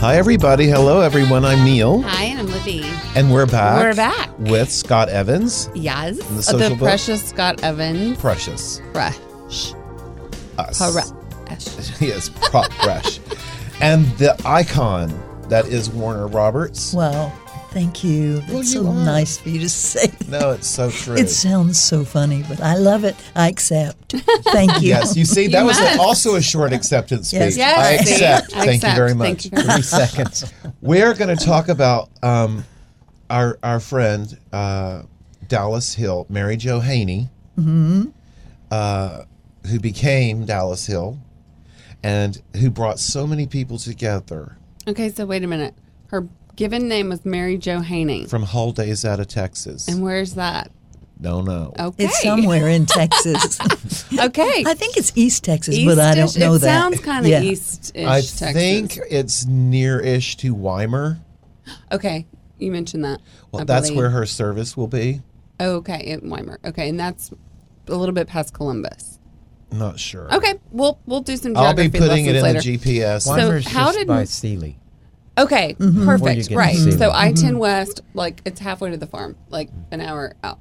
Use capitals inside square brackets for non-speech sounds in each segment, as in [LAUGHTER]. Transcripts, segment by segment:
Hi, everybody. Hello, everyone. I'm Neil, Hi, and I'm Libby. and we're back. We're back. with Scott Evans. Yes, the the, book? precious Scott Evans. Precious. Fresh. Us. Fresh. [LAUGHS] yes, prop fresh. And the icon that is Warner Roberts. Well, thank you. That's Well, so you are. nice for you to say. No, it's so true. It sounds so funny, but I love it. I accept. Thank you. Yes, you see, that You was must. also a short acceptance speech. Yes. Yes, I accept. I Thank accept. you very Thank much. you Three seconds. We're going to talk about um, our our friend uh, Dallas Hill, Mary Jo Haney, Mm-hmm. uh, who became Dallas Hill, and who brought so many people together Okay, so wait a minute. Her given name was Mary Jo Haney. from Whole Days out of Texas. And where's that? no, no. Okay. It's somewhere in Texas. [LAUGHS] Okay. I think it's East Texas, but I don't East-ish. know it that. sounds kind of Yeah. east-ish I Texas. think it's near-ish to Weimar. Okay, you mentioned that. Well, I that's believe. where her service will be. Oh, okay, in Weimar. Okay, and that's a little bit past Columbus. Not sure. Okay, we'll we'll do some I'll be putting it in lessons the later. GPS. So how just did- by Sealy. Okay, you perfect. Right. So. I ten West, like it's halfway to the farm, like an hour out.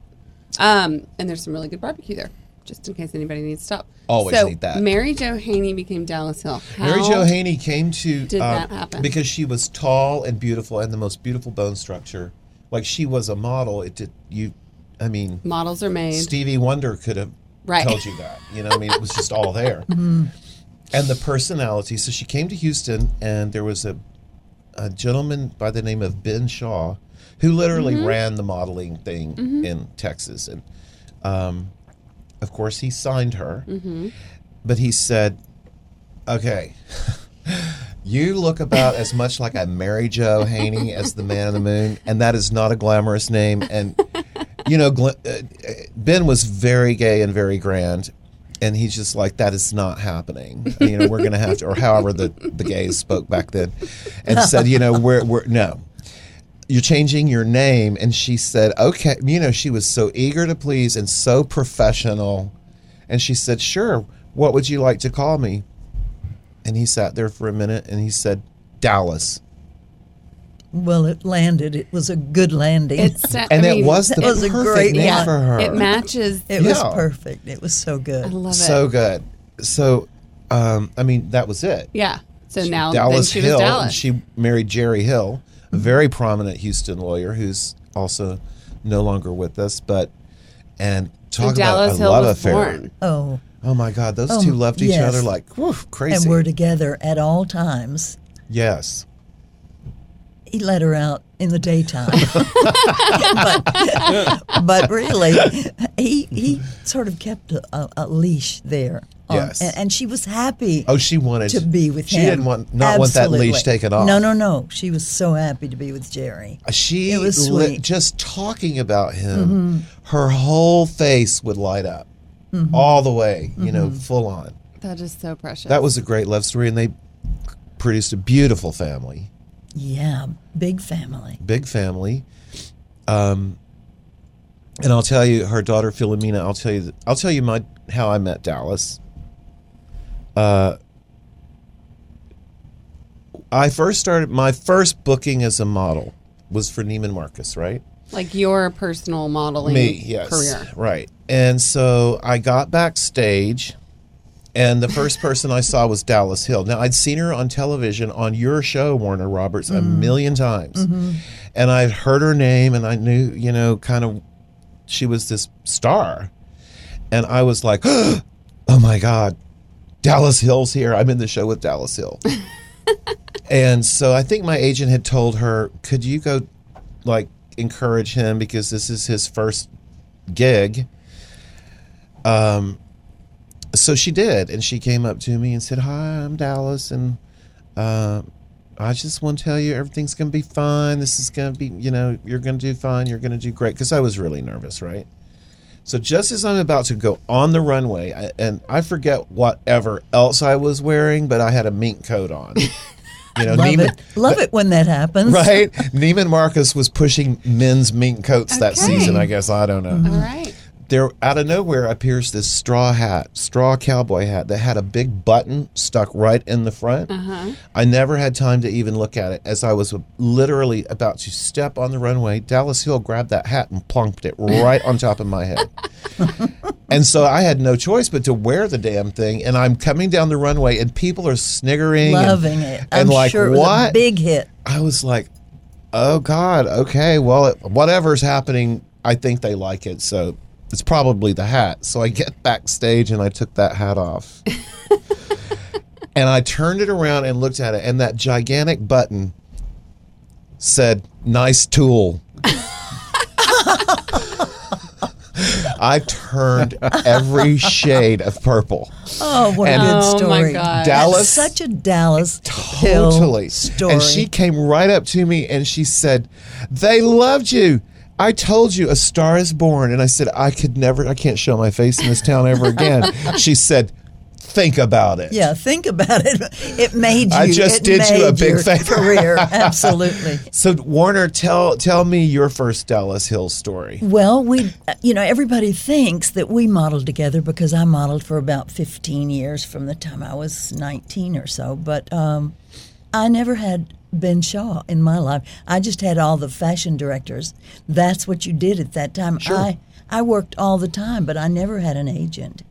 Um, and there's some really good barbecue there, just in case anybody needs to stop. Always so need that. Mary Jo Haney became Dallas Hill. How, Mary Jo Haney came to did um, that happen? because she was tall and beautiful and the most beautiful bone structure. Like she was a model. It did you. I mean, models are made. Stevie Wonder could have Right. told you that. You know, I mean, it was just all there. [LAUGHS] And the personality. So she came to Houston, and there was a a gentleman by the name of Ben Shaw, who literally Mm-hmm. ran the modeling thing in Texas, and um, of course he signed her. Mm-hmm. But he said, "Okay." [LAUGHS] You look about as much like a Mary Jo Haney as the Man in the Moon, and that is not a glamorous name. And you know, Glen, uh, uh, Ben was very gay and very grand, and he's just like, that is not happening. You know, we're going to have to, or however the the gays spoke back then, and [LAUGHS] said, you know, we're we're no. You're changing your name, and she said, "Okay." You know, she was so eager to please and so professional, and she said, "Sure. What would you like to call me?" And he sat there for a minute, and he said, "Dallas." Well, it landed. It was a good landing. It's [LAUGHS] And I it was the That was a perfect great name yeah, for her. It matches. it was perfect. It was so good. I love it. so good. So, um, I mean, that was it. yeah. So now Dallas she Hill. was and Dallas. She married Jerry Hill, a very prominent Houston lawyer who's also no longer with us. But and talk And Dallas about a Hill love affair. born. oh, Oh my God, those Oh, two loved each yes. other like whew, crazy. and we're together at all times. yes. He let her out in the daytime, [LAUGHS] but, but really, he he sort of kept a, a, a leash there. on- Yes. and, and she was happy. Oh, she wanted to be with she him. She didn't want not want that leash taken off. No, no, no. She was so happy to be with Jerry. She It was sweet. Mm-hmm. just talking about him, her whole face would light up all the way, you know, Mm-hmm. full on. that is so precious. That was a great love story, and they produced a beautiful family, Yeah, big family. big family. Um, and I'll tell you, her daughter Philomena. I'll tell you, I'll tell you my how I met Dallas. Uh, I first started my first booking as a model was for Neiman Marcus, right? like your personal modeling me yes career. right and so i got backstage and the first person i saw was dallas hill. Now i'd seen her on television on your show warner roberts a million times. And i'd heard her name and i knew you know kind of she was this star. And i was like [GASPS] oh my god dallas hill's here. I'm in the show with dallas hill. [LAUGHS] And so I think my agent had told her, could you go like encourage him because this is his first gig. Um so she did and she came up to me and said, "Hi, I'm Dallas and uh, I just want to tell you everything's going to be fine. This is going to be, you know, you're going to do fine. You're going to do great." Cuz I was really nervous, right? So just as I'm about to go on the runway, I, and I forget whatever else I was wearing, but I had a mink coat on. [LAUGHS] You know, Love Neiman, it. Love it when that happens. right? Neiman Marcus was pushing men's mink coats that season. I guess I don't know. All right. There out of nowhere appears this straw hat, straw cowboy hat that had a big button stuck right in the front. Uh-huh. I never had time to even look at it. As I was literally about to step on the runway, Dallas Hill grabbed that hat and plunked it right on top of my head. [LAUGHS] and so I had no choice but to wear the damn thing. And I'm coming down the runway, and people are sniggering, and- Loving it. and I'm like sure it was what? a big hit. I was like, oh God, okay, well, it, whatever's happening, I think they like it. So it's probably the hat. So I get backstage and I took that hat off. [LAUGHS] and I turned it around and looked at it, and that gigantic button said, nice tool. I turned every shade of purple. Oh, what And- a good Oh, my story. God. Dallas- That's such a Dallas Hill Totally. story. And she came right up to me and she said, They loved you. I told you a star is born. And I said, I could never, I can't show my face in this town ever again. [LAUGHS] she said, Think about it. yeah, think about it. It made you. I just it did you a big favor. Career, [LAUGHS] absolutely. So, Warner, tell tell me your first Dallas Hill story. Well, we, you know, everybody thinks that we modeled together because I modeled for about 15 years from the time I was 19 or so. But um, I never had Ben Shaw in my life. I just had all the fashion directors. That's what you did at that time. I, I worked all the time, but I never had an agent.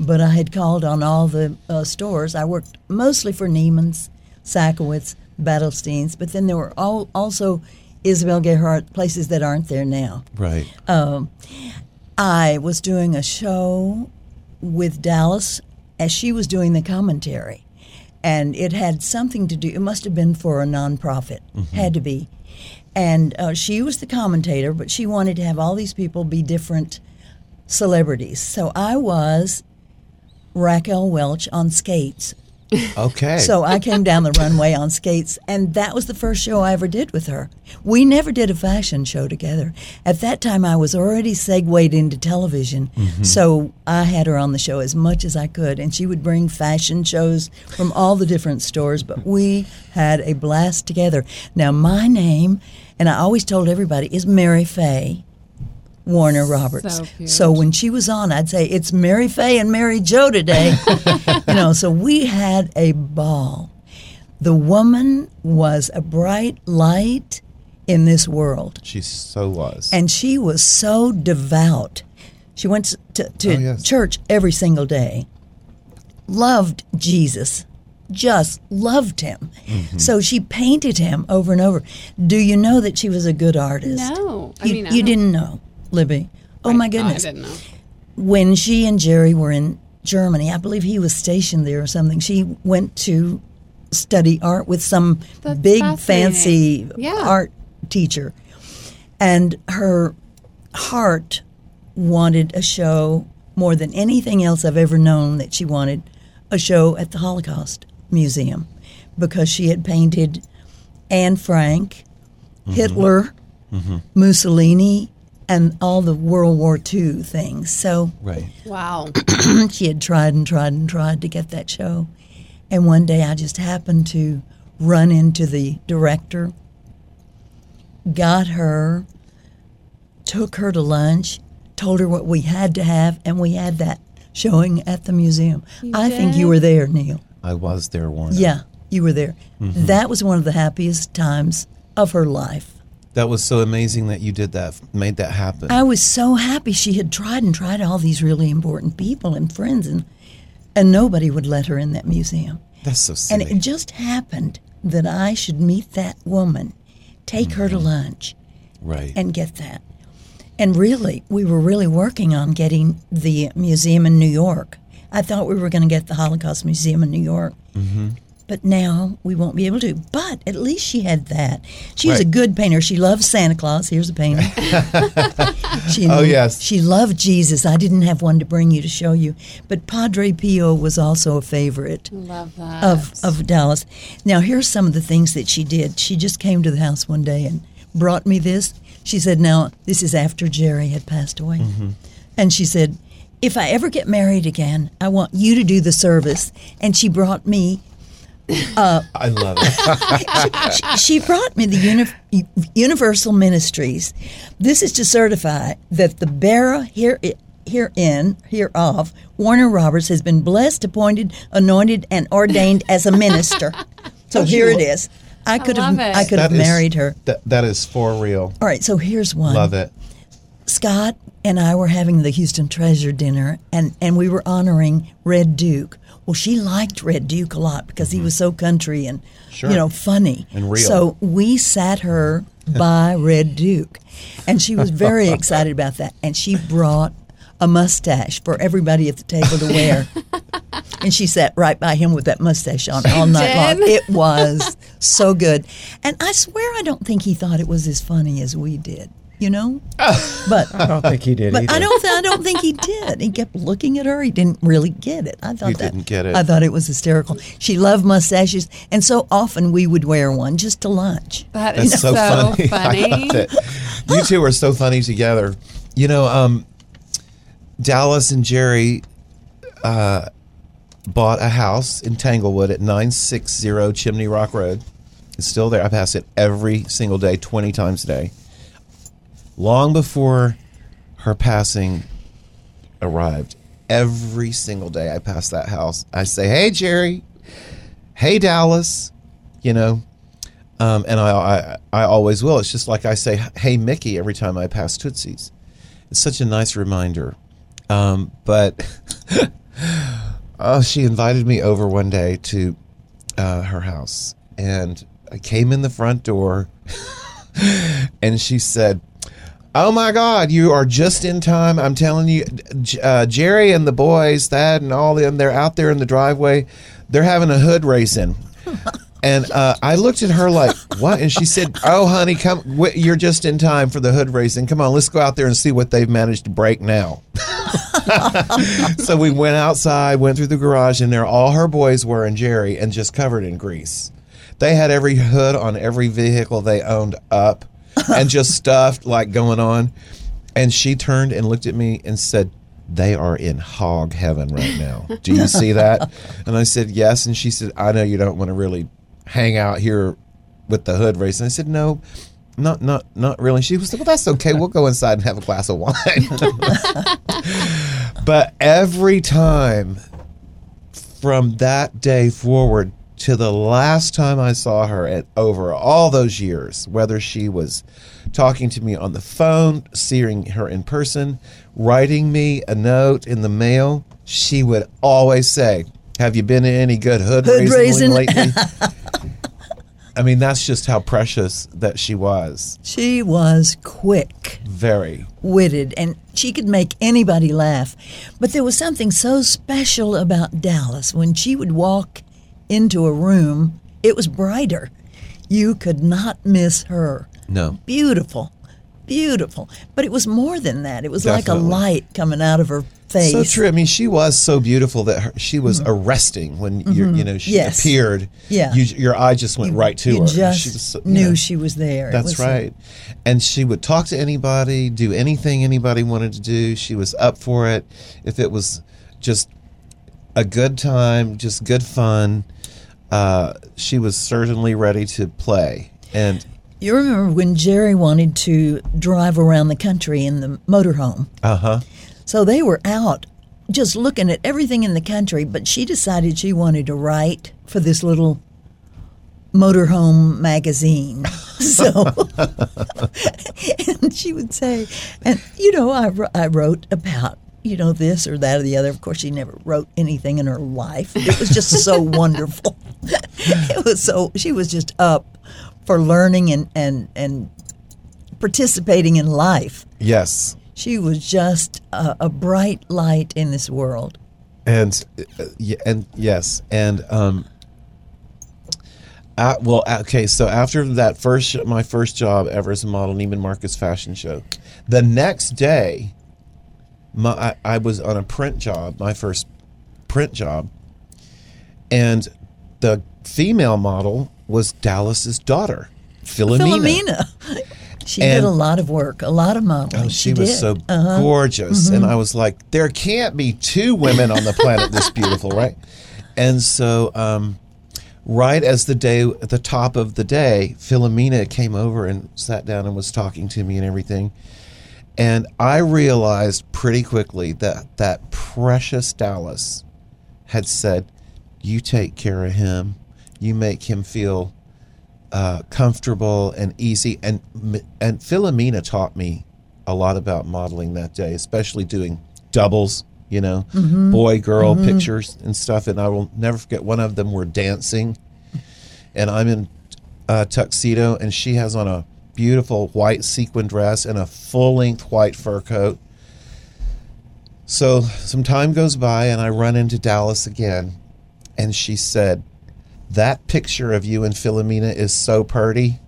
But I had called on all the uh, stores. I worked mostly for Neiman's, Sakowitz, Battelsteins, but then there were all, also Isabell Gerhart, places that aren't there now. Right. I was doing a show with Dallas as she was doing the commentary. And it had something to do, it must have been for a nonprofit, had to be. And uh, she was the commentator, but she wanted to have all these people be different celebrities. So I was Raquel Welch on skates. [LAUGHS] Okay. So I came down the runway on skates, and that was the first show I ever did with her. We never did a fashion show together. At that time, I was already segued into television, mm-hmm. so I had her on the show as much as I could, and she would bring fashion shows from all the different stores, but we had a blast together. Now, my name, and I always told everybody, is Mary Faye. Warner Roberts. So. So when she was on, I'd say it's Mary Faye and Mary Jo today. [LAUGHS] you know, so we had a ball. The woman was a bright light in this world, she so was. and she was so devout. She went to, to Oh, yes. church every single day, loved Jesus, just loved him. Mm-hmm. So she painted him over and over. Do you know that she was a good artist? No. I you, mean, I you didn't know, Libby. Oh my goodness! I didn't know. when she and Jerry were in Germany, I believe he was stationed there or something. She went to study art with some That's big fancy Yeah. art teacher. And her heart wanted a show more than anything else I've ever known that she wanted a show at the Holocaust Museum because she had painted Anne Frank, mm-hmm. Hitler, mm-hmm. Mussolini, and all the World War II things. So right. Wow. [CLEARS THROAT] she had tried and tried and tried to get that show. And one day I just happened to run into the director, got her, took her to lunch, told her what we had to have, and we had that showing at the museum. I think you were there, Neil. I was there, Warner. Yeah, you were there. Mm-hmm. That was one of the happiest times of her life. That was so amazing that you did that, made that happen. I was so happy she had tried and tried all these really important people and friends, and and nobody would let her in that museum. That's so And it just happened that I should meet that woman, take her to lunch, right. and get that. And really, we were really working on getting the museum in New York. I thought we were going to get the Holocaust Museum in New York. Mm-hmm. But now we won't be able to. But at least she had that. She was a good painter. She loved Santa Claus. Here's a painting. [LAUGHS] she, Oh, yes. She loved Jesus. I didn't have one to bring you to show you. But Padre Pio was also a favorite Love that. of, of Dallas. Now, here's some of the things that she did. She just came to the house one day and brought me this. She said, Now, this is after Jerry had passed away. Mm-hmm. And she said, If I ever get married again, I want you to do the service. And she brought me. I love it. she, she brought me the uni- Universal Ministries. This is to certify that the bearer here herein, hereof, Warner Roberts has been blessed, appointed, anointed, and ordained as a minister. So Don't here you it is. I could love have it. I could have That is- married her. That, that is for real. All right, so here's one. Love it. Scott and I were having the Houston Treasure dinner, and, and we were honoring Red Duke. Well, she liked Red Duke a lot because he mm-hmm. was so country and Sure. you know funny And real. So we sat her [LAUGHS] by Red Duke, and she was very excited about that. And she brought a mustache for everybody at the table to wear. [LAUGHS] And she sat right by him with that mustache on all night long. It was [LAUGHS] so good. And I swear I don't think he thought it was as funny as we did, you know? [LAUGHS] But I don't think he did but either. I don't. Th- I don't think he did. He kept looking at her. He didn't really get it. I thought He that, didn't get it. I thought it was hysterical. She loved mustaches, and so often we would wear one just to lunch. That is That's so, so, funny. [LAUGHS] Funny. You two are so funny together. You know, um, Dallas and Jerry uh, bought a house in Tanglewood at 960 Chimney Rock Road. It's still there. I pass it every single day, 20 times a day. Long before her passing arrived, every single day I pass that house, I say, Hey, Jerry. Hey, Dallas. You know, um, and I, I I always will. It's just like I say, "Hey Mickey" every time I pass Tootsie's. It's such a nice reminder. Um, but [LAUGHS] oh, she invited me over one day to uh, her house, and I came in the front door, [LAUGHS] and she said. Oh my God! You are just in time. I'm telling you, uh, Jerry and the boys, Thad and all them, they're out there in the driveway. They're having a hood racing. [LAUGHS] And uh, I looked at her like, "What?" And she said, "Oh, honey, come. You're just in time for the hood racing. Come on, let's go out there and see what they've managed to break now." [LAUGHS] so we went outside, went through the garage, and there all her boys were and Jerry, and just covered in grease. They had every hood on every vehicle they owned up, [LAUGHS] and just stuffed like going on. And she turned and looked at me and said, they are in hog heaven right now. Do you see that? [LAUGHS] And I said, yes. And she said, I know you don't want to really hang out here with the hood race. And I said, no, not not not really. She was like, well, that's okay. We'll go inside and have a glass of wine. [LAUGHS] but every time from that day forward to the last time I saw her at over all those years, whether she was talking to me on the phone, seeing her in person, writing me a note in the mail, she would always say, "Have you been in any good hood, Hood lately?" [LAUGHS] I mean, that's just how precious that she was. She was quick. Very. witted and she could make anybody laugh. But there was something so special about Dallas. When she would walk into a room, it was brighter. You could not miss her. No. Beautiful. Beautiful. But it was more than that. It was like a light coming out of her face. So true. I mean, she was so beautiful that her, she was arresting when you you know she Mm-hmm. Yes. appeared. Yeah. you, your eye just went right to you her. just she was you knew know. she was there. That's was, right. And she would talk to anybody, do anything anybody wanted to do. She was up for it. If it was just a good time, just good fun, uh, she was certainly ready to play. And You remember when Jerry wanted to drive around the country in the motorhome? uh huh. So they were out just looking at everything in the country, but she decided she wanted to write for this little motorhome magazine. [LAUGHS] So, [LAUGHS] and she would say, and you know, I, I wrote about, you know, this or that or the other. Of course, she never wrote anything in her life. It was just so [LAUGHS] wonderful. it was so, she was just up for learning and, and, and participating in life. Yes. She was just a, a bright light in this world. and uh, and yes and um uh, well okay so after that first sh- my first job ever as a model Neiman Marcus fashion show the next day my I, I was on a print job my first print job and the female model was Dallas's daughter Philomena Philomena. [LAUGHS] She did a lot of work, a lot of modeling. Oh, she, was did. so Uh-huh. gorgeous. And I was like, there can't be two women on the planet this beautiful, right? And so, um, right as the day, at the top of the day, Philomena came over and sat down and was talking to me and everything. And I realized pretty quickly that that precious Dallas had said, You take care of him, you make him feel uh, comfortable and easy. And, and Philomena taught me a lot about modeling that day, especially doing doubles, you know, mm-hmm. boy girl mm-hmm. pictures and stuff. And I will never forget one of them were dancing, and I'm in a tuxedo, and she has on a beautiful white sequin dress and a full length white fur coat. So some time goes by, and I run into Dallas again, and she said, That picture of you and Philomena is so pretty.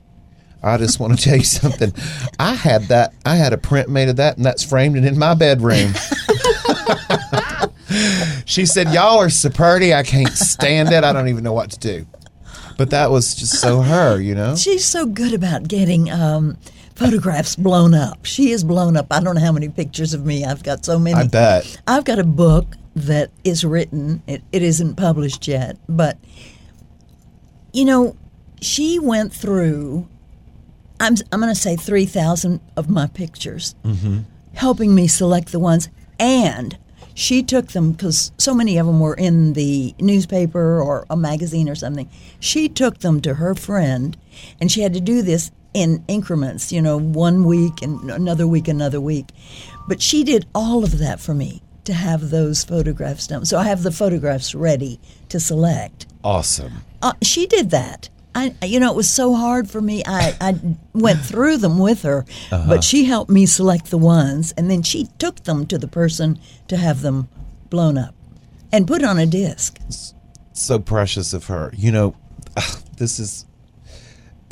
I just want to [LAUGHS] tell you something. I had that. I had a print made of that, and that's framed and in my bedroom. [LAUGHS] she said, "Y'all are so pretty. I can't stand it. I don't even know what to do." But that was just so her, you know. [LAUGHS] She's so good about getting um, photographs blown up. She is blown up. I don't know how many pictures of me. I've got so many. I bet. I've got a book that is written. It, it isn't published yet, but you know, she went through. I'm I'm going to say three thousand of my pictures, helping me select the ones, and she took them because so many of them were in the newspaper or a magazine or something. She took them to her friend, and she had to do this in increments. You know, one week and another week, another week. But she did all of that for me to have those photographs done. So I have the photographs ready to select. Awesome. Uh, she did that. I, you know, it was so hard for me. I, I went through them with her, uh-huh. but she helped me select the ones, and then she took them to the person to have them blown up and put on a disc. so precious of her. You know, [SIGHS] this is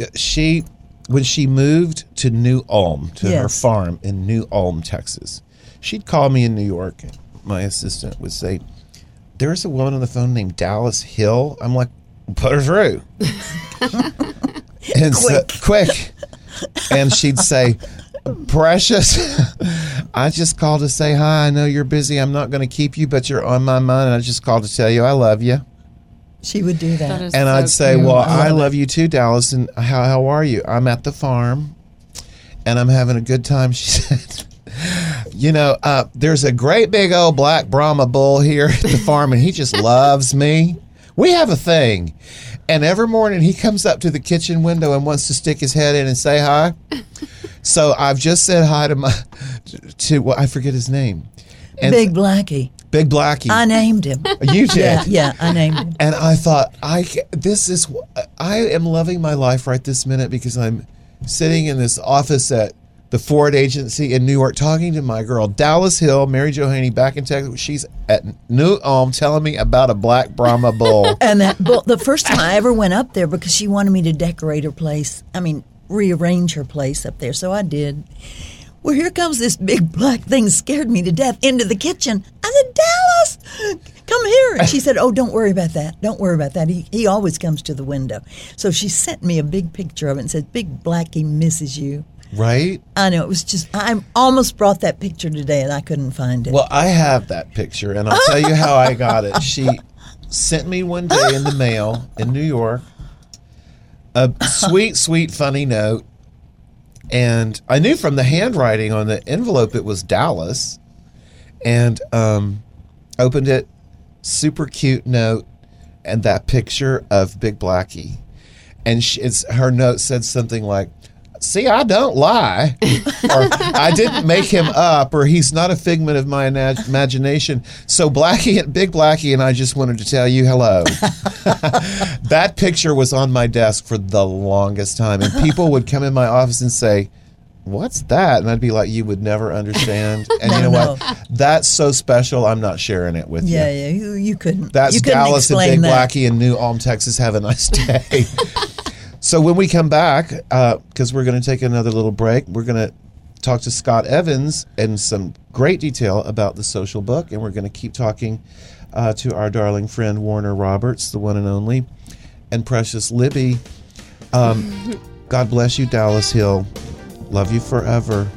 uh, she when she moved to New Ulm to her farm in New Ulm, Texas. She'd call me in New York. My assistant would say, "There's a woman on the phone named Dallas Hill." I'm like, "Put her through." and so- quick. And she'd say, Precious, I just called to say hi. I know you're busy. I'm not going to keep you, but you're on my mind. And I just called to tell you I love you. She would do that. That is And so I'd say, cute. Well, I I love love you too, Dallas. And how, how are you? I'm at the farm and I'm having a good time. [LAUGHS] She said, You know, uh, there's a great big old black Brahma bull here at the farm and he just loves me. We have a thing. And every morning he comes up to the kitchen window and wants to stick his head in and say hi. [LAUGHS] So I've just said hi to my, to, well, I forget his name. And Big Blackie. Big Blackie. I named him. you did. yeah, yeah, I named him. And I thought, I this is I am loving my life right this minute because I'm sitting in this office at the Ford Agency in New York, talking to my girl Dallas Hill, Mary Jo Haney, back in Texas. She's at New Ulm, telling me about a black Brahma bull. [LAUGHS] And that bull, the first time I ever went up there because she wanted me to decorate her place. I mean, rearrange her place up there. So I did. Well, here comes this big black thing, scared me to death, into the kitchen. I said, Dallas, come here. And she said, Oh, don't worry about that. Don't worry about that. He, he always comes to the window. So she sent me a big picture of it and said, Big Blackie misses you. Right? I know. It was just, I almost brought that picture today and I couldn't find it. Well, I have that picture, and I'll tell you how I got it. She sent me one day in the mail in New York a sweet, sweet, funny note. And I knew from the handwriting on the envelope it was Dallas. And um, opened it, super cute note, and that picture of Big Blackie. And she, it's, her note said something like, See, I don't lie. [LAUGHS] or I didn't make him up, or he's not a figment of my ima- imagination. So Blackie and Big Blackie and I just wanted to tell you hello. [LAUGHS] that picture was on my desk for the longest time, and people would come in my office and say, "What's that?" And I'd be like, "You would never understand." [LAUGHS] And you know No, what? That's so special. I'm not sharing it with yeah, you. yeah, you, you couldn't. That's you couldn't Dallas and Big that. Blackie in New Ulm, Texas. Have a nice day. So when we come back, because we're going to take another little break, we're going to talk to Scott Evans in some great detail about the social book, and we're going to keep talking uh, to our darling friend Warner Roberts, the one and only, and precious Libby. Um, [LAUGHS] God bless you, Dallas Hill. Love you forever.